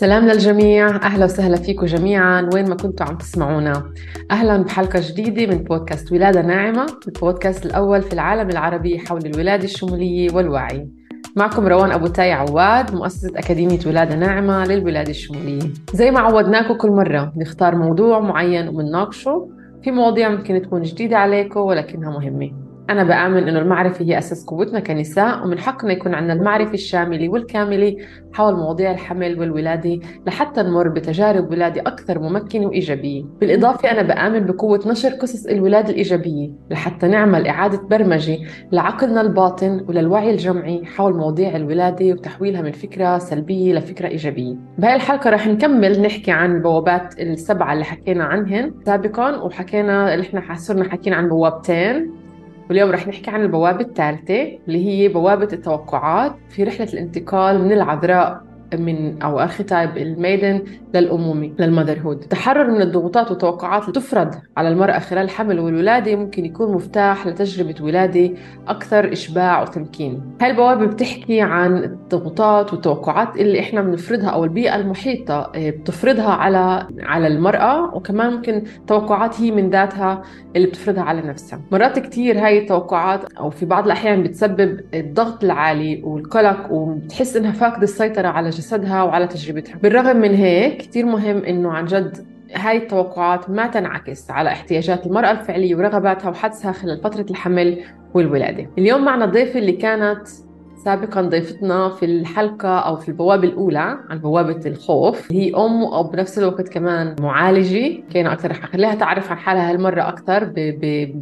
سلام للجميع. أهلا وسهلا فيكم جميعا. وين ما كنتوا عم تسمعونا. أهلا بحلقة جديدة من بودكاست ولادة ناعمة البودكاست الأول في العالم العربي حول الولادة الشمولية والوعي. معكم روان أبو تاي عواد مؤسسة أكاديمية ولادة ناعمة للولادة الشمولية. زي ما عودناكم كل مرة نختار موضوع معين ومنناقشه في مواضيع ممكن تكون جديدة عليكم ولكنها مهمة. أنا بآمن إنه المعرفة هي أساس قوتنا كنساء ومن حقنا يكون عندنا المعرفة الشاملة والكاملة حول مواضيع الحمل والولادة لحتى نمر بتجارب ولادة أكثر ممكنة وإيجابية. بالإضافة أنا بآمن بقوة نشر قصص الولادة الإيجابية لحتى نعمل إعادة برمجة لعقلنا الباطن وللوعي الجمعي حول مواضيع الولادة وتحويلها من فكرة سلبية لفكرة إيجابية. بهاي الحلقة رح نكمل نحكي عن البوابات السبعة اللي حكينا عنهن سابقا وحكينا اللي إحنا صرنا حكينا عن بوابتين. واليوم رح نحكي عن البوابة الثالثة اللي هي بوابة التوقعات في رحلة الانتقال من العذراء من أو archetype ال maiden للامومه لل motherhood التحرر من الضغوطات والتوقعات اللي تفرض على المرأة خلال الحمل والولاده ممكن يكون مفتاح لتجربة ولادة أكثر إشباع وتمكين. هاي البوابة بتحكي عن الضغوطات والتوقعات اللي إحنا بنفرضها أو البيئة المحيطة آه، بتفرضها على على المرأة وكمان ممكن توقعات هي من ذاتها اللي بتفرضها على نفسها. مرات كثير هاي التوقعات أو في بعض الأحيان بتسبب الضغط العالي والقلق وبتحس إنها فاقدة السيطرة على جسدها وعلى تجربتها. بالرغم من هيك كثير مهم إنه عن جد هاي التوقعات ما تنعكس على احتياجات المرأة الفعلية ورغباتها وحدسها خلال فترة الحمل والولادة. اليوم معنا الضيفة اللي كانت سابقا ضيفتنا في الحلقة أو في البوابة الأولى عن بوابة الخوف. هي أم وأب بنفس الوقت كمان معالجة. كان أكثر رح أخليها تعرف عن حالها هالمرة أكثر ب... ب...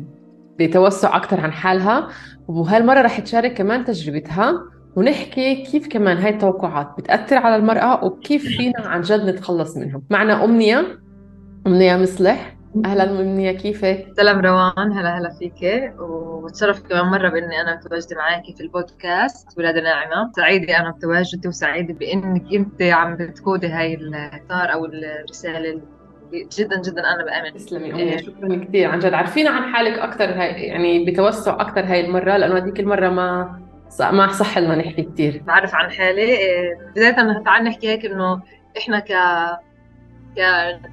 بتوسع أكثر عن حالها. وهالمرة رح تشارك كمان تجربتها. ونحكي كيف كمان هاي التوقعات بتأثر على المرأة وكيف فينا عن جد نتخلص منهم. معنا أمنية. أمنية مصلح. أهلا أمنية كيفك؟ سلام روان. هلا هلا فيك. وبتشرف كمان مرة بإني أنا متواجدة معك في البودكاست ولادة ناعمة. سعيدة أنا بتواجدي وسعيدة بإنك أنت عم بتقودي هاي الإطار أو الرسالة جدا جدا أنا بآمن. تسلمي إيه. شكرا كثير. عن جد عارفين عن حالك أكثر يعني بتوسع أكثر هاي المرة لأنه هذيك المرة ما ما صح لنا نحكي كثير بعرف عن حالي إيه، بداية تعال نحكي هيك إنه إحنا ك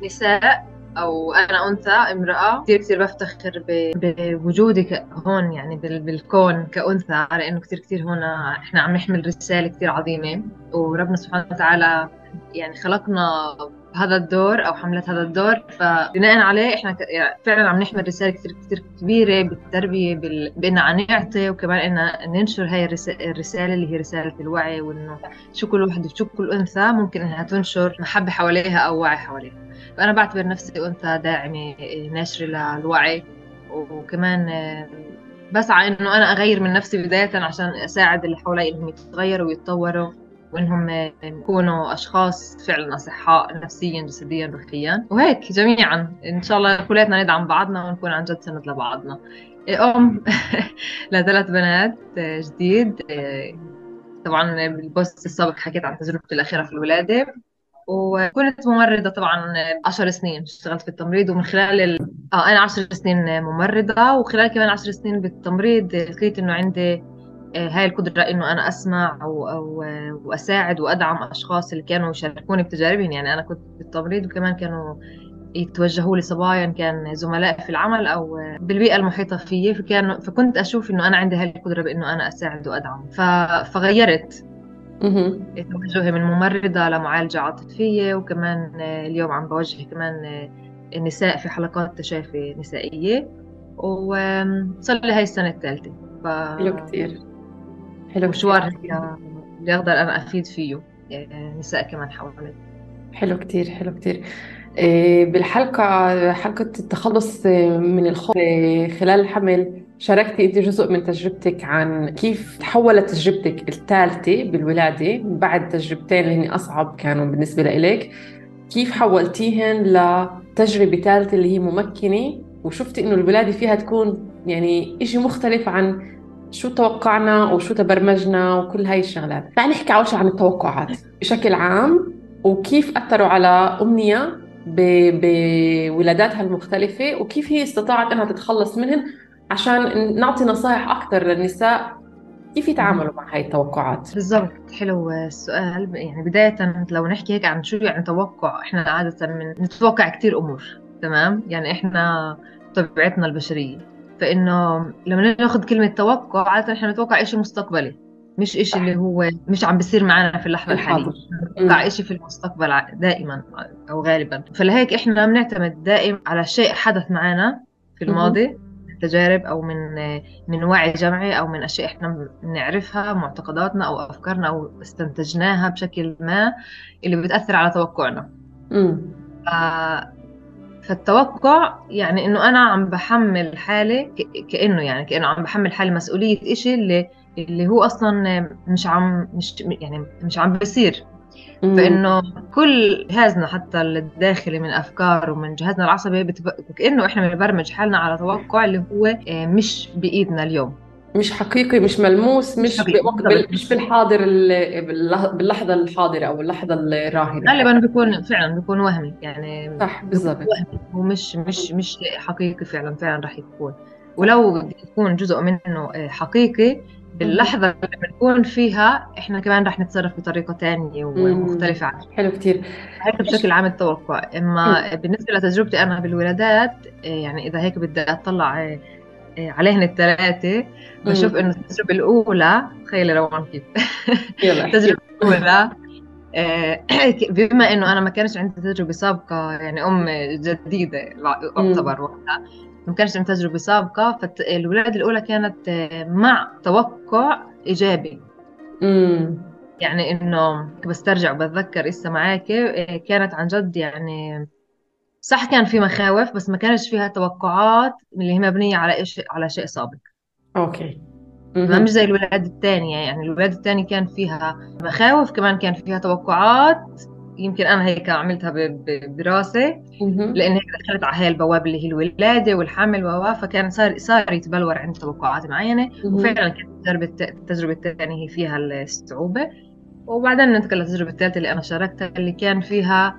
كنساء أو أنا أنثى امرأة. كثير كثير بفتخر بوجودي هون يعني بالكون كأنثى على إنه كثير كثير هون إحنا عم نحمل رسالة كثير عظيمة. وربنا سبحانه وتعالى يعني خلقنا هذا الدور أو حملت هذا الدور. فبناء عليه إحنا يعني فعلا عم نحمل رسالة كثير كثير كبيرة بالتربية بال... بان نعطي وكمان ان ننشر هاي الرسالة اللي هي رسالة الوعي وإنه شو كل وحده شو كل أنثى ممكن إنها تنشر محبة حواليها أو وعي حواليها. فأنا بعتبر نفسي أنثى داعمة ناشرة للوعي. وكمان بسعى إنه أنا أغير من نفسي بداية عشان أساعد اللي حوالي إنهم يتغيروا ويتطوروا وإنهم يكونوا أشخاص فعلا أصحاء نفسيا جسديا روحيا. وهيك جميعا. إن شاء الله كلياتنا ندعم بعضنا ونكون عن جد سند لبعضنا. أم لثلاث بنات جديد. طبعا بالبوست السابق حكيت عن تجربتي الأخيرة في الولادة. وكنت ممرضة طبعا عشر سنين اشتغلت في التمريض ومن خلال ال... آه أنا عشر سنين ممرضة وخلال كمان عشر سنين بالتمريض لقيت إنه عندي آه، هاي القدرة إنه أنا أسمع أو, أو وأساعد وأدعم أشخاص اللي كانوا يشاركوني بتجاربهم. يعني أنا كنت بالتمريض وكمان كانوا يتوجهوا لي صبايا كان زملاء في العمل أو بالبيئة المحيطة فيي. فكان فكنت أشوف إنه أنا عندي هاي القدرة بإنه أنا أساعد وأدعم. فغيرت. توجهي من ممرضة لمعالجة عاطفية وكمان اليوم عم بوجه كمان النساء في حلقات تشافي نسائية. وصار لي هاي السنة الثالثة. ف... حلو كثير حلو مشوار اللي أقدر أنا أفيد فيه يعني نساء كمان حوالي. حلو كتير حلو كتير. بالحلقة حلقة التخلص من الخوف خلال الحمل شاركتي انت جزء من تجربتك عن كيف تحولت تجربتك الثالثة بالولادة بعد تجربتين اللي هن أصعب كانوا بالنسبة لإلك. كيف حولتيهن لتجربة ثالثة اللي هي ممكنة؟ وشفتي إنه الولادة فيها تكون يعني إشي مختلف عن شو توقعنا وشو تبرمجنا وكل هاي الشغلات. تعال نحكي أول شيء عن التوقعات. بشكل عام وكيف أثروا على أمنية بولاداتها المختلفة وكيف هي استطاعت أنها تتخلص منهن عشان نعطي نصائح أكثر للنساء كيف يتعاملوا مع هاي التوقعات؟ بالضبط. حلو السؤال. يعني بداية لو نحكي هيك عن شو يعني توقع إحنا عادة من نتوقع كثير أمور تمام؟ يعني إحنا طبيعتنا البشرية. فإنه لما ناخذ كلمة توقع عادة إحنا نتوقع شيء مستقبلي مش إشي اللي هو مش عم بيصير معنا في اللحظة الحالية. نتوقع إشي في المستقبل دائما أو غالبا. فلهيك إحنا بنعتمد دائم على شيء حدث معنا في الماضي. تجارب أو من من وعي جمعي أو من أشياء إحنا بنعرفها معتقداتنا أو أفكارنا أو استنتجناها بشكل ما اللي بتأثر على توقعنا. امم فالتوقع يعني إنه أنا عم بحمل حالي كإنه يعني كإنه عم بحمل حالي مسؤولية إشي اللي اللي هو أصلا مش عم مش يعني مش عم بيصير فإنه كل جهازنا حتى الداخلي من افكار ومن جهازنا العصبي بتب... كأنه إحنا بنبرمج حالنا على توقع اللي هو آه، مش بإيدنا اليوم. مش حقيقي مش ملموس مش بوقت مش بالحاضر باللحظة الحاضرة أو اللحظة الراهنة. غالبا بيكون فعلا بيكون وهمي يعني صح بالضبط. ومش مش مش حقيقي فعلا فعلا راح يكون. ولو يكون جزء منه آه، حقيقي باللحظة اللي بنكون فيها إحنا كمان رح نتصرف بطريقة تانية ومختلفة عن حلو كتير. هيك بشكل عام التوقع. إما بالنسبة لتجربتي أنا بالولادات إيه، يعني إذا هيك بدي أطلع إيه، إيه، عليهن الثلاثة بشوف إنه التجربة الأولى تخيلي روان كيف. التجربة الأولى بما إنه أنا ما كانش عندي تجربة سابقة يعني أم جديدة أعتبر وقتها. ما كانش عندي تجربة سابقة فالولادة الأولى كانت آه، مع توقع إيجابي. امم يعني إنه بسترجع وبتذكر إسا معاك آه، كانت عن جد يعني صح كان في مخاوف بس ما كانش فيها توقعات اللي هي مبنية على إيش على شيء سابق. أوكي. ما مش زي الولادة الثانية يعني الولادة الثانية كان فيها مخاوف كمان كان فيها توقعات. يمكن أنا هيك عملتها براسي لأن هيك دخلت على هاي البوابة اللي هي الولادة والحمل و فكان صار صار يتبلور عندي توقعات معينة وفعلا كانت التجربة التجربة الثانية هي فيها الصعوبة. وبعدين ننتقل للتجربة الثالثة اللي أنا شاركتها اللي كان فيها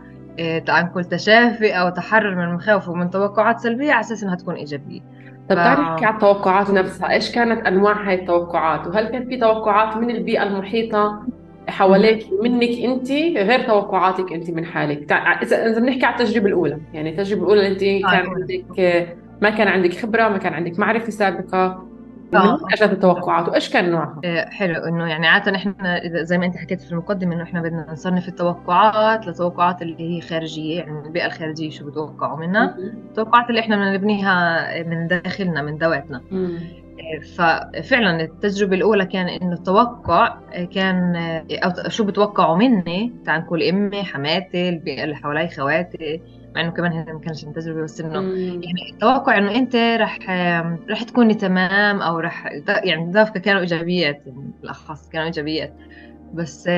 تعال نقول تشافي أو تحرر من المخاوف ومن توقعات سلبية على أساس إنها تكون إيجابية. طب تعالي نحكي على التوقعات نفسها، إيش كانت أنواع هاي التوقعات؟ وهل كان في توقعات من البيئة المحيطة؟ حواليك منك أنت غير توقعاتك أنت من حالك. اذا إذا بنحكي على التجربة الأولى يعني التجربة الأولى اللي أنت كان عندك ما كان عندك خبرة ما كان عندك معرفة سابقة آه. اجت التوقعات وإيش كان نوعها؟ آه، حلو. إنه يعني عادة إحنا زي ما أنت حكيت في المقدمة إنه إحنا بدنا نصنف التوقعات لتوقعات اللي هي خارجية يعني البيئة الخارجية شو بتوقعوا منا التوقعات اللي إحنا بدنا نبنيها من داخلنا من ذواتنا ففعلا التجربة الأولى كان إنه التوقع كان أو شو بتوقعوا مني؟ تعال نقول أمي حماتي اللي حوالي خواتي مع إنه كمان هي ما كانش تجربة بس إنه يعني التوقع إنه أنت رح رح تكوني تمام أو رح يعني ذاك كانوا إيجابيات يعني بالأخص كانوا إيجابيات. بس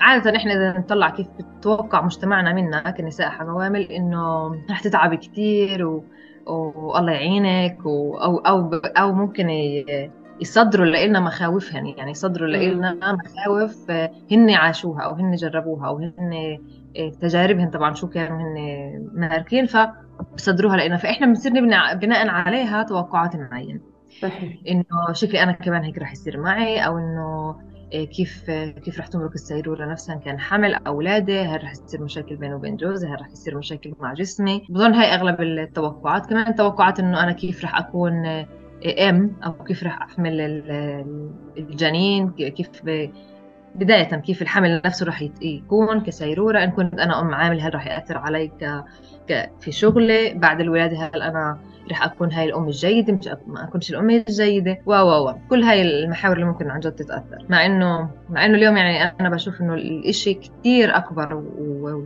عادة إحنا إذا نطلع كيف بتوقع مجتمعنا منا كنساء حوامل إنه رح تتعبي كثير و والله يعينك و... أو أو أو ممكن يصدروا لنا مخاوفهم. يعني يصدروا لنا مخاوف هن عاشوها أو هن جربوها أو هن تجاربهم طبعا شو كانوا هن ماركين فبصدروها لنا فإحنا بنصير نبني بناء عليها توقعات معينه صحيح. إنه شكلي أنا كمان هيك رح يصير معي أو إنه كيف كيف رح تمرق السيرورة نفسها؟ كان حمل أو ولادة هل رح يصير مشاكل بينه وبين جوزي هل رح يصير مشاكل مع جسمي؟ بظن هاي أغلب التوقعات. كمان توقعات إنه أنا كيف رح أكون أم أو كيف رح أحمل الجنين كيف بداية كيف الحمل نفسه رح يكون كسيرورة إن كنت أنا أم عامل هل رح يأثر علي ك... ك... في شغلي؟ بعد الولادة هل أنا رح أكون هاي الأم الجيدة مش ما أكونش الأم الجيدة. و و و كل هاي المحاور اللي ممكن عن جد تتأثر. مع إنه مع إنه اليوم يعني أنا بشوف إنه الإشي كتير أكبر و... و...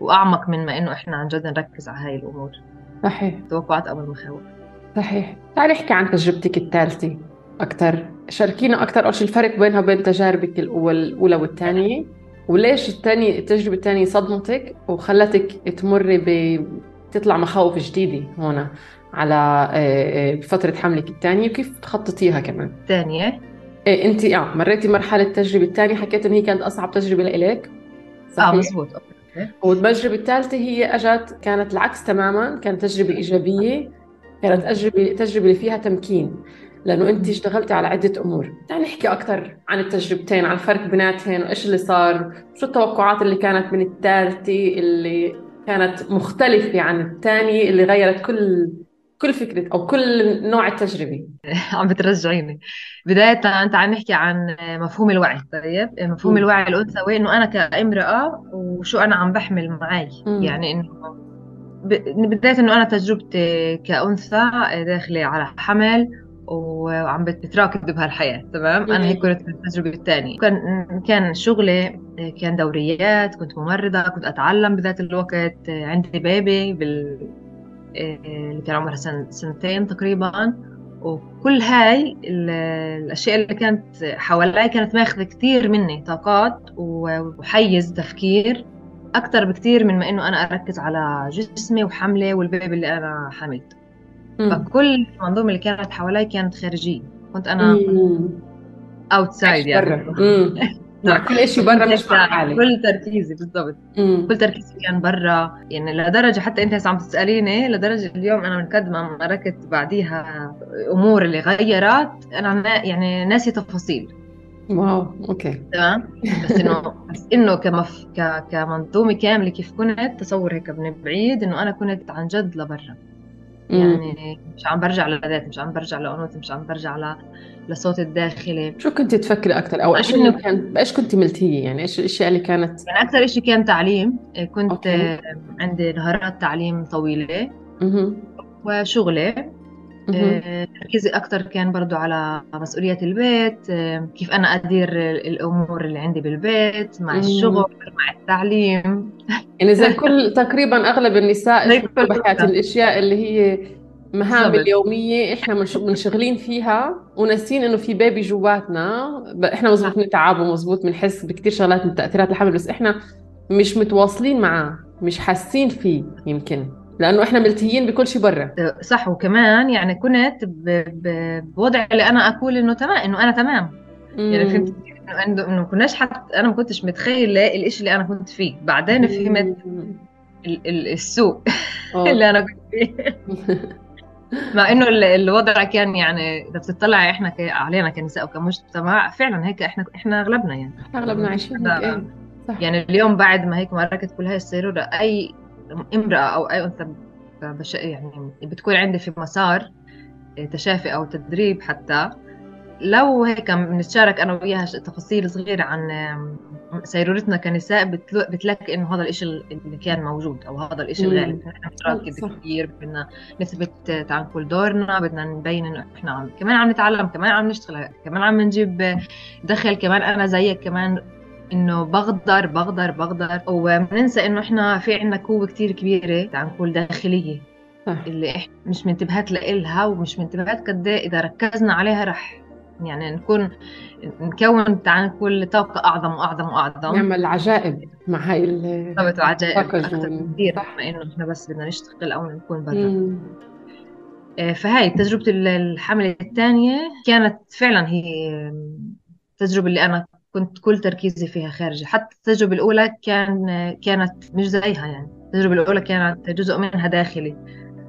وأعمق من ما إنه إحنا عن جد نركز على هاي الأمور. صحيح. توقعات أو المخاوف صحيح. تعالي احكي عن تجربتك الثالثة أكثر شاركينا أكثر أول شيء الفرق بينها وبين تجاربك الأولى والثانية وليش الثانية التجربة الثانية صدمتك وخلتك تمري ب تطلع مخاوف جديدة هون؟ على آه، آه، فترة حملك الثانية وكيف تخططيها كمان؟ الثانية إيه أنت آه مريتي مرحلة التجربة الثانية حكيت انه هي كانت أصعب تجربة لإلك صحيح؟ آه مزبوط. والتجربة الثالثة هي أجت كانت العكس تماما كانت تجربة إيجابية كانت تجربة تجربة اللي فيها تمكين لأنه أنت اشتغلتي على عدة أمور. تعال نحكي أكثر عن التجربتين عن الفرق بيناتهم وإيش اللي صار شو التوقعات اللي كانت من الثالثة اللي كانت مختلفة عن الثانية اللي غيرت كل كل فكرة أو كل نوع التجربة. عم بترجعيني. بداية أنت عم نحكي عن مفهوم الوعي طيب؟ مفهوم م. الوعي الأنثوي إنه أنا كامرأة وشو أنا عم بحمل معي م. يعني إنه بداية إنه أنا تجربتي كأنثى داخلة على حمل وعم بتراكب بهالحياة تمام؟ أنا هيك كنت التجربة الثانية. كان كان شغلي كان دوريات كنت ممرضة كنت أتعلم بذات الوقت عندي بيبي بال اللي كان عمرها سن سنتين تقريبا. وكل هاي الأشياء اللي كانت حوالي كانت ماخذة كثير مني طاقات وحيز تفكير أكثر بكثير من ما إنه أنا أركز على جسمي وحملي وال baby اللي أنا حملته. فكل المنظومة اللي كانت حوالي كانت خارجية. كنت أنا outside يعني. نعم. كل شيء برا مش مع كل تركيزي بالضبط. كل تركيزي كان برا يعني لدرجة حتى أنت عم تسأليني لدرجة اليوم أنا من قد ما مركت بعديها أمور اللي غيرت أنا يعني ناسي تفاصيل. wow okay. تمام؟ بس إنه بس إنه كمف... ك... كمنظومة كاملة كيف كنت تصور هيك من بعيد إنه أنا كنت عن جد لبرا. يعني مش عم برجع لذاتي مش عم برجع لانوثتي مش عم برجع ل... لصوت الداخلي شو كنت تفكري أكثر أو إيش اللي كان بايش كنت ملتهية؟ يعني إيش الإشياء اللي كانت يعني أكثر شيء كان تعليم. كنت okay. عندي نهارات تعليم طويلة. مه. وشغلي تركيزي أكثر كان برضو على مسؤولية البيت كيف أنا أدير الأمور اللي عندي بالبيت مع الشغل مع التعليم. يعني زي كل تقريبا أغلب النساء بحياتي الأشياء اللي هي مهام اليومية إحنا منشغلين فيها وناسين إنه في بيبي جواتنا. إحنا مزبوط نتعب ومزبوط بنحس بكثير شغلات من تأثيرات الحمل بس إحنا مش متواصلين معاه مش حاسين فيه يمكن. لأنه إحنا ملتهيين بكل شيء برا. صح. وكمان يعني كنت بوضع اللي أنا أقول إنه تمام إنه أنا تمام. مم. يعني فهمت؟ إنه إنه كناش حتى أنا ما كنتش متخيله الشيء اللي أنا كنت فيه. بعدين فهمت السوء اللي أنا كنت فيه. مع إنه الوضع كان يعني إذا بتطلعي إحنا علينا كنساء وكمجتمع فعلا هيك إحنا إحنا أغلبنا يعني. أغلبنا عايشين هيك صح. يعني اليوم بعد ما هيك مركت كل هاي السيروره أي امرأة أو أي أنثى بش يعني بتكون عندي في مسار تشافي أو تدريب حتى. لو هيك بنتشارك أنا وياها تفاصيل صغيرة عن سيرورتنا كنساء بتلاقي إنه هذا الشيء اللي كان موجود أو هذا الشيء الغالب إحنا بنركز كثير بدنا نثبت عن كل دورنا بدنا نبين إنه إحنا عم كمان عم نتعلم كمان عم نشتغل كمان عم نجيب دخل كمان أنا زيك كمان إنه بغدر بغدر بغدر وبننسى إنه إحنا في عندنا قوة كثير كبيرة عم نقول داخلية. اللي إحنا مش منتبهات لإلها ومش منتبهات قد إيه. إذا ركزنا عليها رح يعني نكون نكون تعال نقول طاقة أعظم وأعظم وأعظم. نعمل عجائب مع هاي بالضبط عجائب أكثر كثير ما إنه إحنا بس بدنا نشتغل أو نكون برا آه، فهاي تجربة الحملة الثانية كانت فعلا هي التجربة اللي أنا كنت كل تركيزي فيها خارجي. حتى التجربة الأولى كان كانت مش زيها يعني. التجربة الأولى كانت جزء منها داخلي.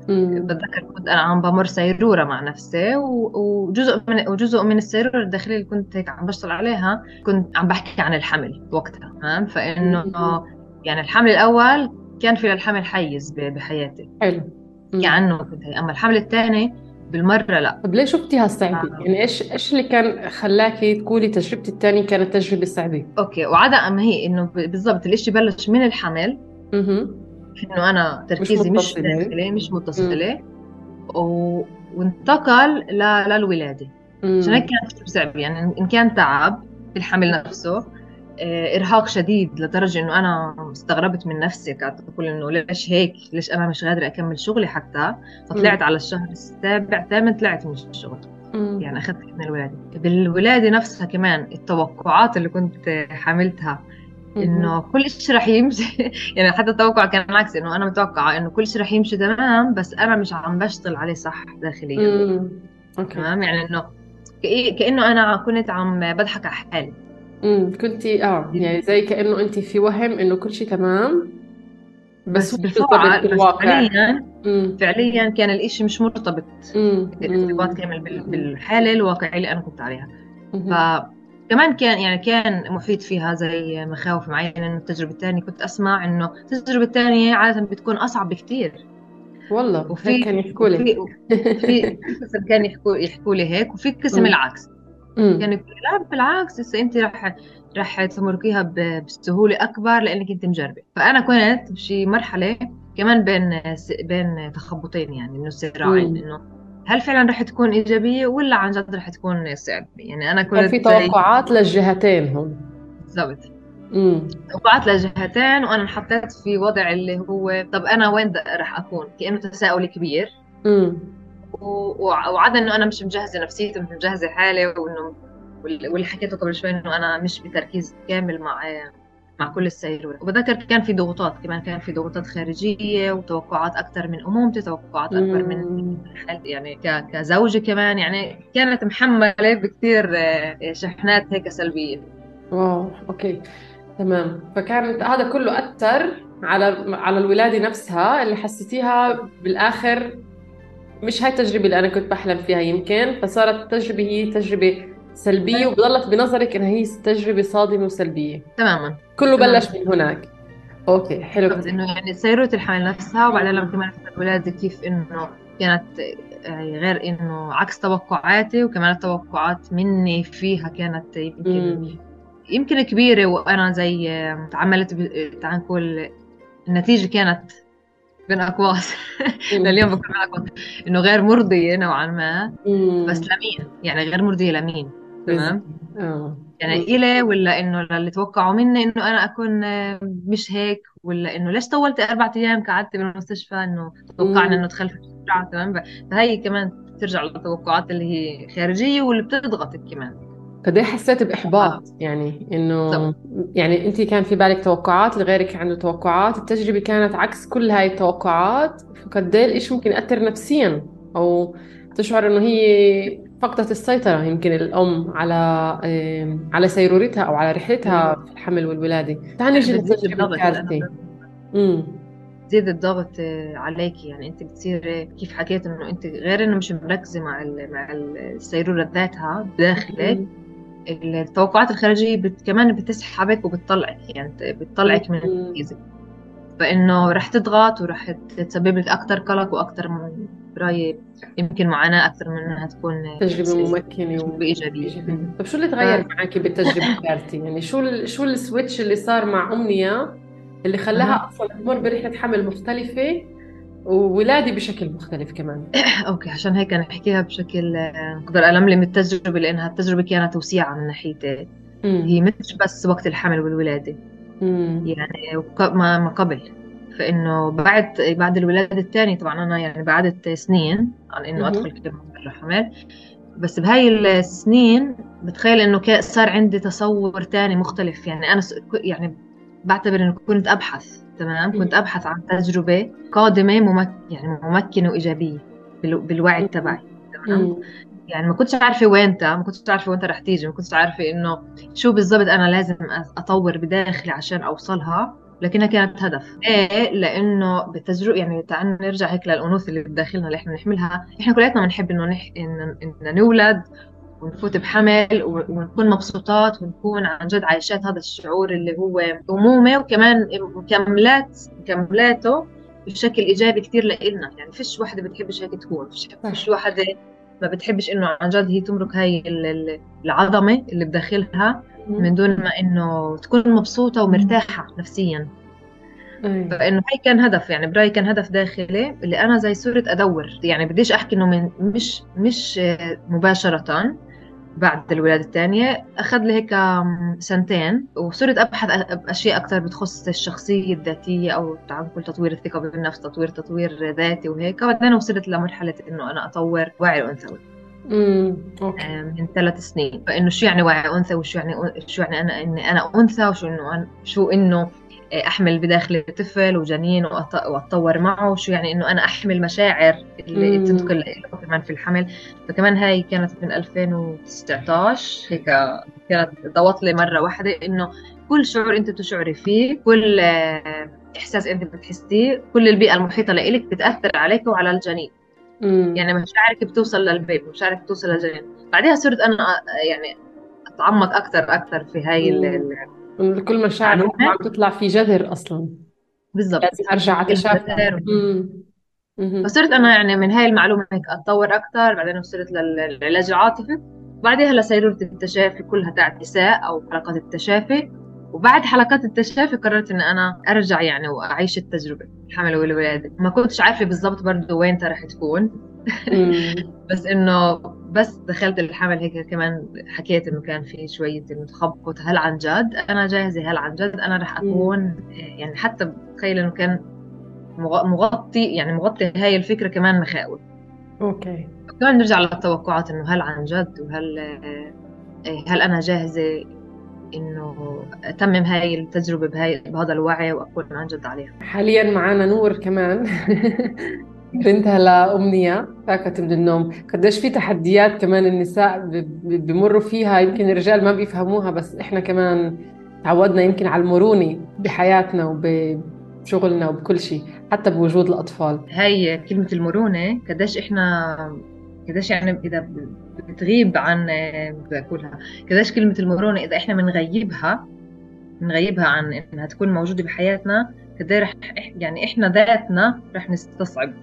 بتذكر كنت أنا عم بمر سيرورة مع نفسي وجزء من وجزء من السيرورة الداخلية اللي كنت هيك عم بشتغل عليها كنت عم بحكي عن الحمل وقتها فاهم؟ فإنه يعني الحمل الأول كان في للحمل حيز بحياتي. حلو. كأنه كنت هي. أما الحمل الثاني بالمرة لا. طب ليش شفتيها صعبه؟ آه. يعني إيش إيش اللي كان خلاكي تقولي تجربتي الثانية كانت تجربة صعبة؟ أوكي وعدا ما هي إنه بالضبط الإشي بلش من الحمل. أها إنه أنا تركيزي مش داخلي مش متصلة. و... وانتقل ل... للولادة. عشان هيك كانت صعب يعني إن كان تعب الحمل نفسه إرهاق شديد لدرجة إنه أنا استغربت من نفسي قعدت أقول إنه ليش هيك؟ ليش أنا مش قادرة أكمل شغلي حتى؟ فطلعت على الشهر السابع ثامن طلعت من الشغل. يعني أخذت من الولادة. بالولادة نفسها كمان التوقعات اللي كنت حملتها إنه كل شيء رح يمشي. يعني حتى التوقع كان عكس إنه أنا متوقعة إنه كل شيء رح يمشي تمام بس أنا مش عم بشتغل عليه صح داخليا. أوكي. تمام؟ يعني إنه كإنه أنا كنت عم بضحك على حالي. امم كنتي آه يعني زي كأنه انت في وهم إنه كل شيء تمام بس, بس بالفعل الواقع مم. فعليا كان الإشي مش مرتبط. ارتباط كامل بال- بالحالة الواقعية اللي أنا كنت عليها. فكمان كان يعني كان محيط فيها زي مخاوف معينة إنه التجربة الثانية كنت أسمع إنه التجربة الثانية عادة بتكون أصعب بكتير. والله وفي كان يحكوا لي. في قسم كان يحكوا يحكوا لي هيك وفي قسم. العكس. يقول لا بالعكس إنت رح رح تمرقيها بسهولة أكبر لأنك أنت مجربة. فأنا كنت بشي مرحلة كمان بين بين تخبطين يعني إنه صراعين. إنه هل فعلا رح تكون إيجابية ولا عن جد رح تكون صعبة؟ يعني أنا كان في كنت توقعات للجهتين هون. بالضبط. مم. توقعت لجهتين وأنا انحطيت في وضع اللي هو طب أنا وين رح أكون؟ كأنه تساؤل كبير. مم. وعدا إنه أنا مش مجهزة نفسيتي مش مجهزة حالي وإنه وال- واللي حكيته قبل شوي إنه أنا مش بتركيز كامل مع مع كل السيرورة وبذكر كان في ضغوطات كمان كان في ضغوطات خارجية وتوقعات أكثر من أمومتي توقعات أكبر من يعني كزوجة كمان يعني كانت محملة بكثير شحنات هيك سلبية. wow okay تمام. فكانت هذا كله أثر على على الولادة نفسها اللي حسيتيها بالآخر مش هاي التجربة اللي أنا كنت بحلم فيها يمكن فصارت التجربه هي تجربة سلبية وبضلت بنظرك إنها هي تجربة صادمة وسلبية. تمانا كله تمام. بلش من هناك. أوكي حلو. بالضبط كتير إنه يعني سيرورة الحمل نفسها وبعدين لما كمان في الولادة كيف إنه كانت آه، غير إنه عكس توقعاتي وكمان التوقعات مني فيها كانت يمكن مم. يمكن كبيرة وأنا زي آه، تعاملت ب- تعال نقول النتيجة كانت بين اقواس. لليوم بكون معكم إنه غير مرضية نوعا ما. بس لمين؟ يعني غير مرضية لمين؟ تمام؟ آه. يعني إلي ولا إنه للي توقعوا مني إنه أنا أكون آه، مش هيك؟ ولا إنه ليش طولت أربع أيام قعدت بالمستشفى؟ إنه توقعنا. إنه تخلف تمام؟ فهي كمان ترجع للتوقعات اللي هي خارجية واللي بتضغطك كمان. قد إيه حسيت بإحباط يعني إنه. يعني أنت كان في بالك توقعات لغيرك عنده توقعات التجربة كانت عكس كل هاي التوقعات فقد إيه الاشي ممكن يأثر نفسيا أو تشعر إنه هي فقدت السيطرة يمكن الأم على على سيرورتها أو على رحلتها في الحمل والولادة. تعال نجي للتجربة الثالثة. زيد الضغط آه، عليكي يعني أنت بتصير آه، كيف حكيت إنه أنت غير إنه مش مركزة مع مع السيرورة ذاتها بداخلك التوقعات الخارجية بت كمان بتسحبك وبتطلعك يعني بتطلعك من مم. تركيزك فإنه رح تضغط ورح تسبب لك أكثر قلق وأكثر من برايي يمكن معاناة أكثر من إنها تكون تجربة ممكنة إيجابية إيجابية. طب شو اللي تغير معك بالتجربة الثالثة؟ يعني شو ال... شو ال switch اللي صار مع أمنية اللي خلاها أصلا تمر برحلة حمل مختلفة وولادة بشكل مختلف كمان؟ okay عشان هيك أنا أحكيها بشكل آه، أقدر ألملم التجربة لأنها التجربة كانت توسيعه من ناحيتي. هي مش بس وقت الحمل والولادة مم. يعني ما ما قبل فإنه بعد بعد الولادة الثانية طبعا أنا يعني بعدت سنين عن إنه. أدخل كمدرب حمل بس بهاي السنين بتخيل إنه صار عندي تصور تاني مختلف يعني أنا يعني بعتبر إنه كنت أبحث تمام؟ كنت أبحث عن تجربة قادمة ممك يعني ممكنة وإيجابية بال- بالوعي تبعي تمام. يعني ما كنتش عارفة وينتا ما كنتش عارفة وينتا رح تيجي ما كنتش عارفة إنه شو بالضبط أنا لازم أطور بداخلي عشان أوصلها لكنها كانت هدف. إيه لإنه بالتجربه يعني تعال نرجع هيك للأنوثة اللي بداخلنا اللي إحنا بنحملها. إحنا كلياتنا بنحب إنه نح... إن... إن نولد ونفوت بحمل ونكون مبسوطات ونكون عن جد عايشات هذا الشعور اللي هو أمومة وكمان مكملات مكملاته بشكل إيجابي كتير لإلنا. يعني فيش واحدة بتحبش هيك تكون. فيش, فيش واحدة ما بتحبش إنه عن جد هي تمرق هاي ال- ال- العظمة اللي بداخلها من دون ما إنه تكون مبسوطة ومرتاحة نفسيا. فإنه هي كان هدف. يعني برأيي كان هدف داخلي اللي أنا زي صرت أدور. يعني بديش أحكي إنه من مش مش مباشرة. بعد الولادة الثانية أخذ لي هيك سنتين وصرت أبحث أ- باشياء أكثر بتخص الشخصية الذاتية أو تعال نقول تطوير الثقة بالنفس تطوير تطوير ذاتي وهيك. وبعدين وصلت لمرحلة إنه أنا أطور وعي. أوكي. آه، من ثلاث سنين. فإنه شو يعني وعي أنثى وشو يعني شو يعني أنا إني أنا أنثى وشو إنه أنا شو إنه آه، أحمل بداخلي طفل وجنين وأتطور معه. وشو يعني إنه أنا أحمل مشاعر اللي مم. تنتقل له كمان في الحمل. فكمان هاي كانت من 2019 هيك كانت ضوت لي مرة واحدة إنه كل شعور أنت بتشعري فيه كل آه، إحساس أنت بتحسيه كل البيئة المحيطة لإلك بتأثر عليك وعلى الجنين. مم. يعني مشاعرك بتوصل للبيبي مشاعرك بتوصل للجنين. بعدها صرت أنا يعني أتعمق أكثر أكثر في هاي كل مشاعر. عم تطلع في جذر أصلا. بالضبط. لازم أرجع اتشافى. فصرت أنا يعني من هاي المعلومة هيك أتطور أكثر بعدين وصلت لل- للعلاج العاطفي. بعدها لسيروره التشافي كلها تاعت نساء أو حلقات التشافي. وبعد حلقات التشافي قررت ان أنا أرجع يعني وأعيش التجربة الحمل والولادة. ما كنتش عارفة بالضبط برضه وين رح تكون. بس إنه بس دخلت الحمل هيك كمان حكيت إنه كان في شوية تخبط هل عن جد أنا جاهزة؟ هل عن جد أنا رح أكون؟ يعني حتى بتخيل إنه كان مغ- مغطي يعني مغطي هاي الفكرة كمان مخاوف. okay. كمان نرجع للتوقعات إنه هل عن جد وهل آه، هل أنا جاهزة إنه أتمم هاي التجربة بهاي بهذا الوعي وأكون عن جد عليها؟ حاليا معنا نور كمان. بنتها لأمنية فاقت من النوم. قديش في تحديات كمان النساء بمروا فيها يمكن الرجال ما بيفهموها بس إحنا كمان تعودنا يمكن على المرونة بحياتنا وبشغلنا وبكل شيء حتى بوجود الأطفال. هاي كلمة المرونة قديش إحنا قديش يعني إذا ب- بتغيب عن آه، بقولها قديش كلمة المرونة إذا إحنا بنغيبها بنغيبها عن إنها تكون موجودة بحياتنا قد رح يعني إحنا ذاتنا رح نستصعب.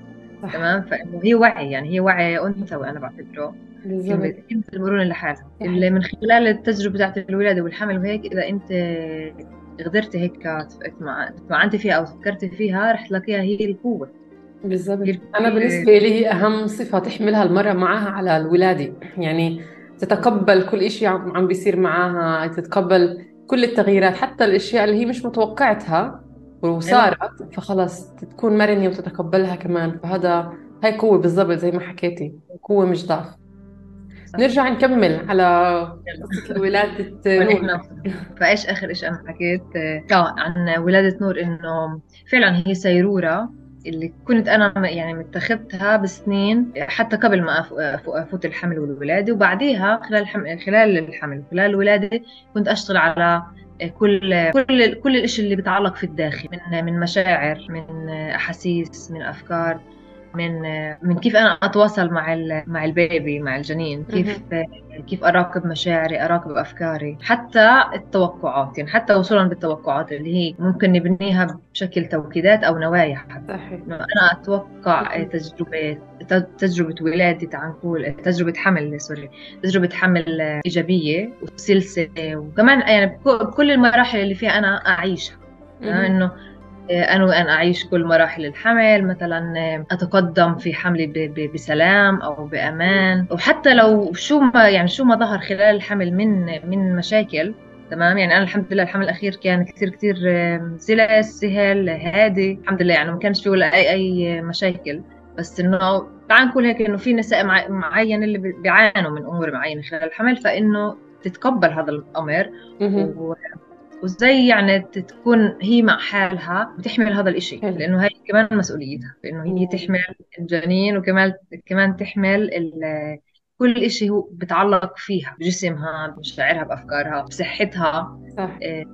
صح. تمام؟ فإنه هي وعي يعني هي وعي انثوي أنا بعتبره. بالضبط كلمة المرونة لحالها. اللي من خلال التجربة بتاعت الولادة والحمل وهيك إذا أنت قدرتي هيك تتمعنتي فيها أو فكرتي فيها رح تلاقيها هي القوة. بالضبط هي أنا بالنسبة لي هي أهم صفة تحملها المرأة معها على الولادة. يعني تتقبل كل شيء عم بيصير معها تتقبل كل التغييرات حتى الأشياء اللي هي مش متوقعتها وصارت فخلص تكون مرنة وتتقبلها كمان. فهذا هاي قوة بالضبط زي ما حكيتي قوة مش ضعف. نرجع نكمل على قصة ولادة نور. فإيش آخر شيء أنا حكيت؟ آه عن ولادة نور إنه فعلا هي سيرورة اللي كنت أنا يعني متخذتها بسنين حتى قبل ما أف- أفوت الحمل والولادة. وبعديها خلال الحمل خلال الحمل وخلال الولادة كنت أشتغل على كل كل كل الإشي اللي بيتعلق في الداخل من من مشاعر من أحاسيس من أفكار. من من كيف أنا أتواصل مع مع البيبي مع الجنين. كيف كيف أراقب مشاعري أراقب أفكاري. حتى التوقعات يعني حتى وصولا بالتوقعات اللي هي ممكن نبنيها بشكل توكيدات أو نوايا حتى. صحيح. أنا أتوقع تجربة تجربة ولادة تعال نقول تجربة حمل سوري تجربة حمل إيجابية وسلسله وكمان يعني بك- بكل المراحل اللي فيها أنا أعيشها. إنه أنا أن أعيش كل مراحل الحمل مثلا أتقدم في حملي بسلام أو بأمان. وحتى لو شو ما يعني شو ما ظهر خلال الحمل من من مشاكل تمام؟ يعني أنا الحمد لله الحمل الأخير كان كثير كثير سلس سهل هادي. الحمد لله يعني ما كانش فيه ولا أي أي مشاكل. بس إنه تعال نقول هيك إنه في نساء مع- معين اللي بي- بيعانوا من أمور معينة خلال الحمل فإنه تتقبل هذا الأمر. و- وإزاي يعني تكون هي مع حالها بتحمل هذا الإشي حلو. لأنه هي كمان مسؤوليتها لأنه هي. تحمل الجنين وكمان كمان تحمل كل إشي هو بتعلق فيها بجسمها بمشاعرها بأفكارها بصحتها صح إيه،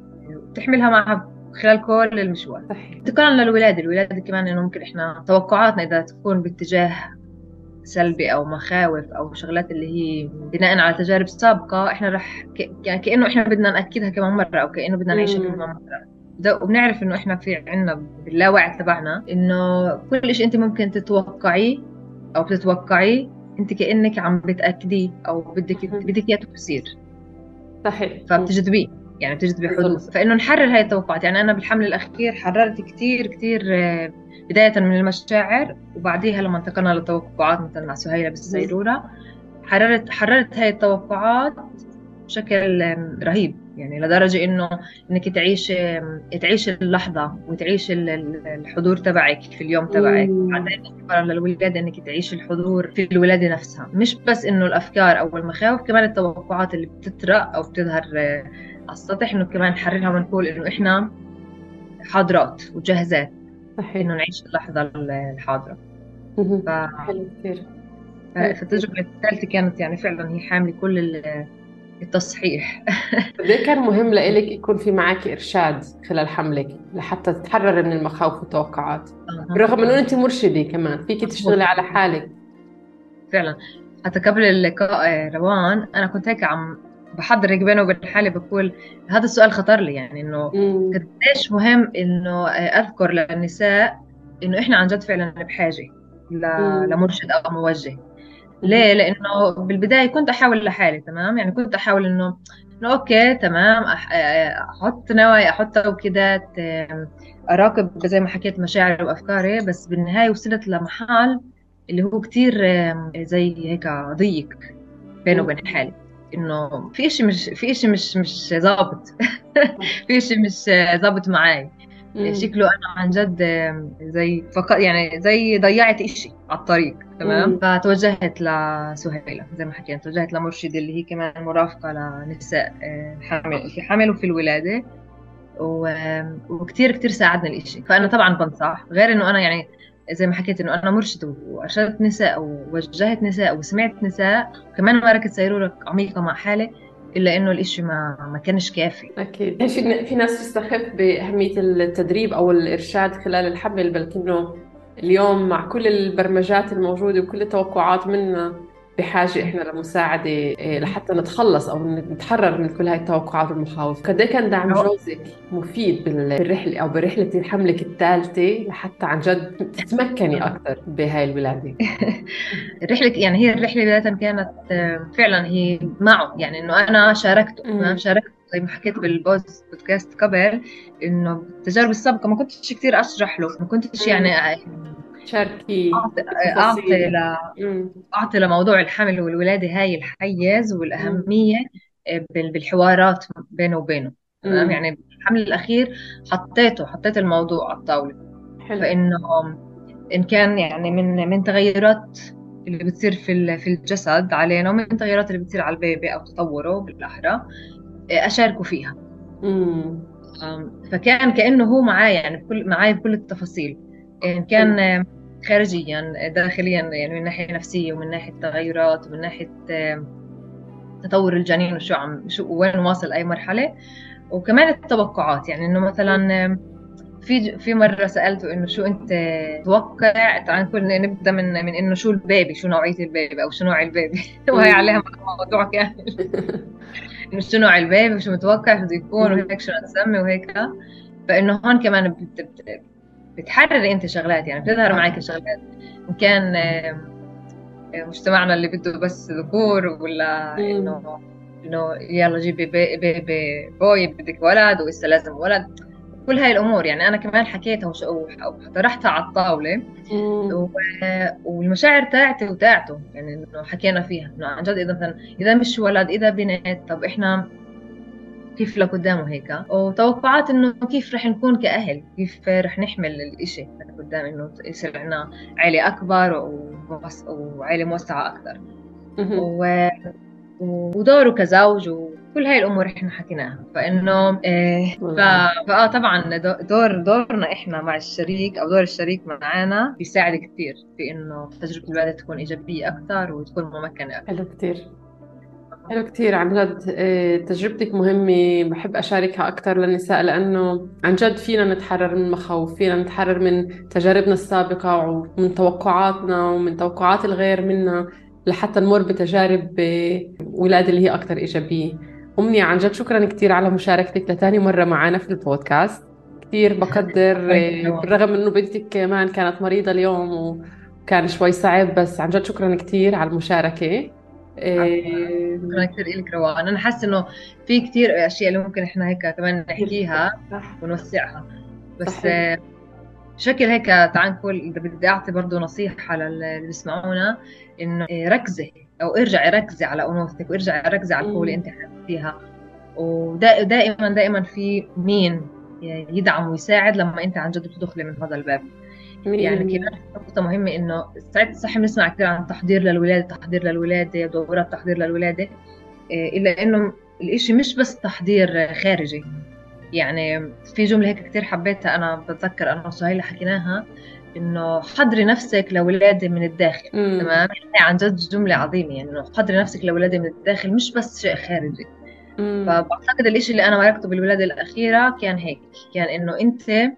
وتحملها معها خلال كل المشوار صحيح انتقالا للولادة الولادة كمان إنه ممكن إحنا توقعاتنا إذا تكون باتجاه سلبي أو مخاوف أو شغلات اللي هي بناء على تجارب سابقة إحنا رح ك... يعني كأنه إحنا بدنا نأكدها كمان مرة أو كأنه بدنا نعيشها. كمان مرة ده وبنعرف إنه إحنا في عنا باللاوعي تبعنا إنه كل شيء أنت ممكن تتوقعيه أو بتتوقعيه أنت كأنك عم بتأكديه أو بدك. بدك إياه يصير صحيح فبتجذبيه يعني بتجذبي. حدوث فإنه نحرر هاي التوقعات. يعني أنا بالحمل الأخير حررت كثير كثير آه، بداية من المشاعر وبعديها لما انتقلنا للتوقعات مثلا مع سهيلة بالسيروره حررت حررت هاي التوقعات بشكل رهيب. يعني لدرجة إنه إنك تعيش تعيش اللحظة وتعيش ال- ال- الحضور تبعك في اليوم تبعك. بعدين انتقالا للولاده إنك تعيش الحضور في الولادة نفسها. مش بس إنه الأفكار أو المخاوف كمان التوقعات اللي بتطرا أو بتظهر على السطح إنه كمان نحررها ونقول إنه إحنا حاضرات وجاهزات. صحيح. إنه نعيش اللحظة الحاضرة. مهم. ف... حلو كثير. فالتجربه الثالثة كانت يعني فعلا هي حاملة كل ال- التصحيح. قد إيه كان مهم لإلك يكون في معك إرشاد خلال حملك لحتى تتحرري من المخاوف والتوقعات؟ بالرغم إنه أنت مرشدة كمان فيك تشتغلي على حالك. فعلا. حتى قبل اللقاء روان أنا كنت هيك عم بحضر بيني وبين حالي بقول هذا السؤال خطر لي يعني إنه قديش مهم إنه آه، أذكر للنساء إنه إحنا عن جد فعلا بحاجة لمرشد أو موجه. ليه؟ لأنه بالبداية كنت أحاول لحالي تمام؟ يعني كنت أحاول إنه إنه أوكي تمام؟ أحط نوايا أحط توكيدات أراقب زي ما حكيت مشاعري وأفكاري بس بالنهاية وصلت لمحل اللي هو كتير زي هيك ضيق بيني وبين حالي. إنه في شيء مش في شيء مش مش ظابط. في شيء مش ظابط معي شكله أنا عن جد زي فقط يعني زي ضيعت إشي على الطريق تمام؟ فتوجهت لسهيلة زي ما حكيت توجهت لمرشدة اللي هي كمان مرافقة لنساء آه، حامل في حمل وفي الولادة. وكثير كثير ساعدني الإشي. فأنا طبعا بنصح غير إنه أنا يعني زي ما حكيت إنه أنا مرشدة وأرشدت نساء ووجهت نساء وسمعت نساء وكمان مرقت سيرورة عميقة مع حالي إلا إنه الإشي ما ما كانش كافي. أكيد. في في ناس تستخف بأهمية التدريب أو الإرشاد خلال الحمل بلكي إنه اليوم مع كل البرمجات الموجودة وكل التوقعات منا بحاجة إحنا لمساعدة إيه، لحتى نتخلص أو نتحرر من كل هاي التوقعات والمخاوف. قد إيه كان دعم جوزك مفيد بالرحلة أو برحلة حملك الثالثة لحتى عن جد تتمكني أكثر بهاي الولادة؟ الرحله يعني هي الرحلة بدايه كانت فعلا هي معه. يعني إنه أنا شاركته أنا شاركت زي ما حكيت بالبوست بودكاست قبل إنه التجارب السابقة ما كنتش كثير أشرح له ما كنتش يعني شاركي اعطي ل... أعطي لموضوع الحمل والولادة هاي الحيز والأهمية آه، بالحوارات بينه وبينه تمام؟ يعني الحمل الأخير حطيته حطيت الموضوع على الطاولة. حلو. فإنه إن كان يعني من من تغيرات اللي بتصير في في الجسد علينا ومن التغيرات اللي بتصير على البيبي أو تطوره بالأحرى آه، اشاركه فيها. امم فكان كأنه هو معايا يعني بكل معايا بكل التفاصيل. إن كان خارجيا داخليا يعني من ناحية نفسية ومن ناحية تغيرات ومن ناحية تطور الجنين وشو عم شو وين واصل أي مرحلة. وكمان التوقعات يعني إنه مثلا في في مرة سألته إنه شو أنت تتوقع تعال نقول نبدأ من من إنه شو ال baby شو نوعية ال baby أو شو نوع ال baby. وهي عليها موضوع كامل. إنه شو نوع ال baby وشو متوقع شو بده يكون وهيك شو نسمي وهيك. فإنه هون كمان بتحرري انت شغلات يعني بتظهر معك شغلات. إن كان مجتمعنا اللي بده بس ذكور ولا إنه إنه يلا جيبي baby baby boy بدك ولد وإسا لازم ولد. كل هاي الأمور يعني أنا كمان حكيتها وطرحتها على الطاولة. والمشاعر تاعتي وتاعته يعني إنه حكينا فيها. إنه عن جد إذا مثلا إذا مش ولد إذا بنت طب إحنا كيف لقدامه هيك وتوقعات إنه كيف رح نكون كأهل كيف رح نحمل الإشي لقدام إنه يصير عندنا عائله أكبر وعائله موسعة أكثر. و... ودوره كزوج وكل هاي الأمور إحنا حكيناها. فإنه إيه ف... فاه طبعا دور دورنا إحنا مع الشريك أو دور الشريك معنا بيساعد كثير في إنه تجربة الولادة تكون إيجابية أكثر وتكون ممكنة أكثر. حلو كثير حلو كثير عن جد آه، تجربتك مهمة. بحب أشاركها أكثر للنساء لأنه عن جد فينا نتحرر من المخاوف فينا نتحرر من تجاربنا السابقة ومن توقعاتنا ومن توقعات الغير منا لحتى نمر بتجارب آه، ولادة اللي هي أكثر إيجابية. أمنية عن جد شكرا كثير على مشاركتك لثاني مرة معنا في البودكاست. كثير بقدر آه، بالرغم إنه بنتك كمان كانت مريضة اليوم وكان شوي صعب بس عن جد شكرا كثير على المشاركة. إيه شكرا كثير لك روان أنا حاسة إنه في كثير أشياء اللي ممكن إحنا هيك كمان نحكيها ونوسعها. بس. بشكل هيك تعال نقول إذا بدي أعطي برضه نصيحة للي بيسمعونا إنه ركزي أو ارجعي ركزي على أنوثتك وارجعي ركزي على القوة اللي أنت فيها. ودائما دائما في مين يدعم ويساعد لما أنت عن جد بتدخلي من هذا الباب. يعني كمان نقطة مهمة إنه ساعات صح بنسمع كثير عن تحضير للولادة تحضير للولادة دورات تحضير للولادة إيه، إلا إنه الإشي مش بس تحضير خارجي يعني في جملة هيك كثير حبيتها أنا بتذكر أنا وسهيلة حكيناها إنه حضري نفسك لولادة من الداخل. تمام هي عن جد جملة عظيمة يعني إنه حضري نفسك لولادة من الداخل مش بس شيء خارجي مم. فبعتقد الإشي اللي أنا مرقته بالولادة الأخيرة كان هيك كان إنه أنت آه، ت-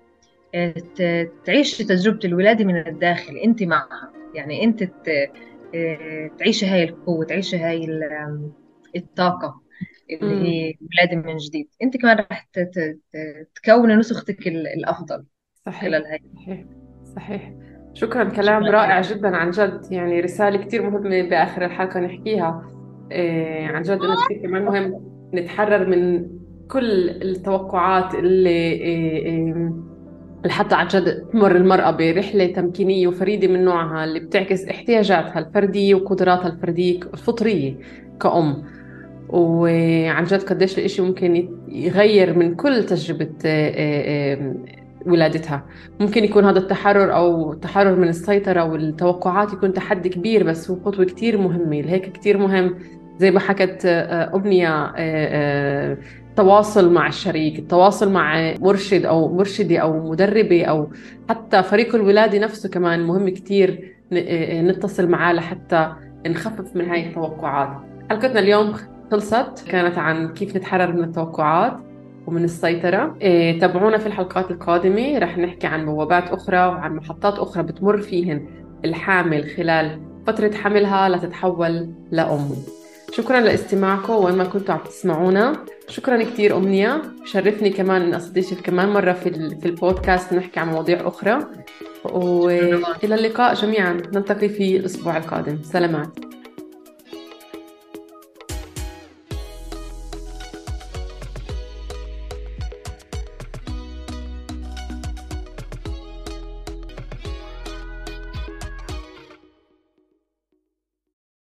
تعيشي تجربة الولادة من الداخل أنت معها. يعني أنت ت- آه، تعيشي هاي القوة تعيشي هاي ال- الطاقة اللي. هي الولادة من جديد. أنت كمان رح تكوني نسختك ال- الأفضل صحيح. خلال هاي. صحيح. صحيح. شكرا كلام شكرا. رائع جدا عن جد. يعني رسالة كتير مهمة بآخر الحلقة نحكيها. إيه عن جد إنه كتير كمان مهم نتحرر من كل التوقعات اللي إيه إيه لحتى عن جد تمر المرأة برحلة تمكينية وفريدة من نوعها اللي بتعكس احتياجاتها الفردية وقدراتها الفردية الفطرية كأم. وعن جد قديش الإشي ممكن يغير من كل تجربة آه، آه، ولادتها. ممكن يكون هذا التحرر أو التحرر من السيطرة والتوقعات يكون تحدي كبير بس هو خطوة كتير مهمة. لهيك كتير مهم زي ما حكت آه، أمنية التواصل مع الشريك التواصل مع مرشد أو مرشدة أو مدربة أو حتى فريق الولادة نفسه كمان مهم كتير آه، نتصل معاه لحتى نخفف من هاي التوقعات. حلقتنا اليوم خلصت كانت عن كيف نتحرر من التوقعات ومن السيطرة. إيه تابعونا في الحلقات القادمة. رح نحكي عن بوابات أخرى وعن محطات أخرى بتمر فيهن الحامل خلال فترة حملها لتتحول لأم. شكرا لإستماعكم وين ما كنتوا عم تسمعونا. شكرا كثير أمنية. شرفني كمان أن أستضيفك كمان مرة في, في البودكاست نحكي عن مواضيع أخرى. وإلى اللقاء جميعا. نلتقي في الأسبوع القادم. سلامات.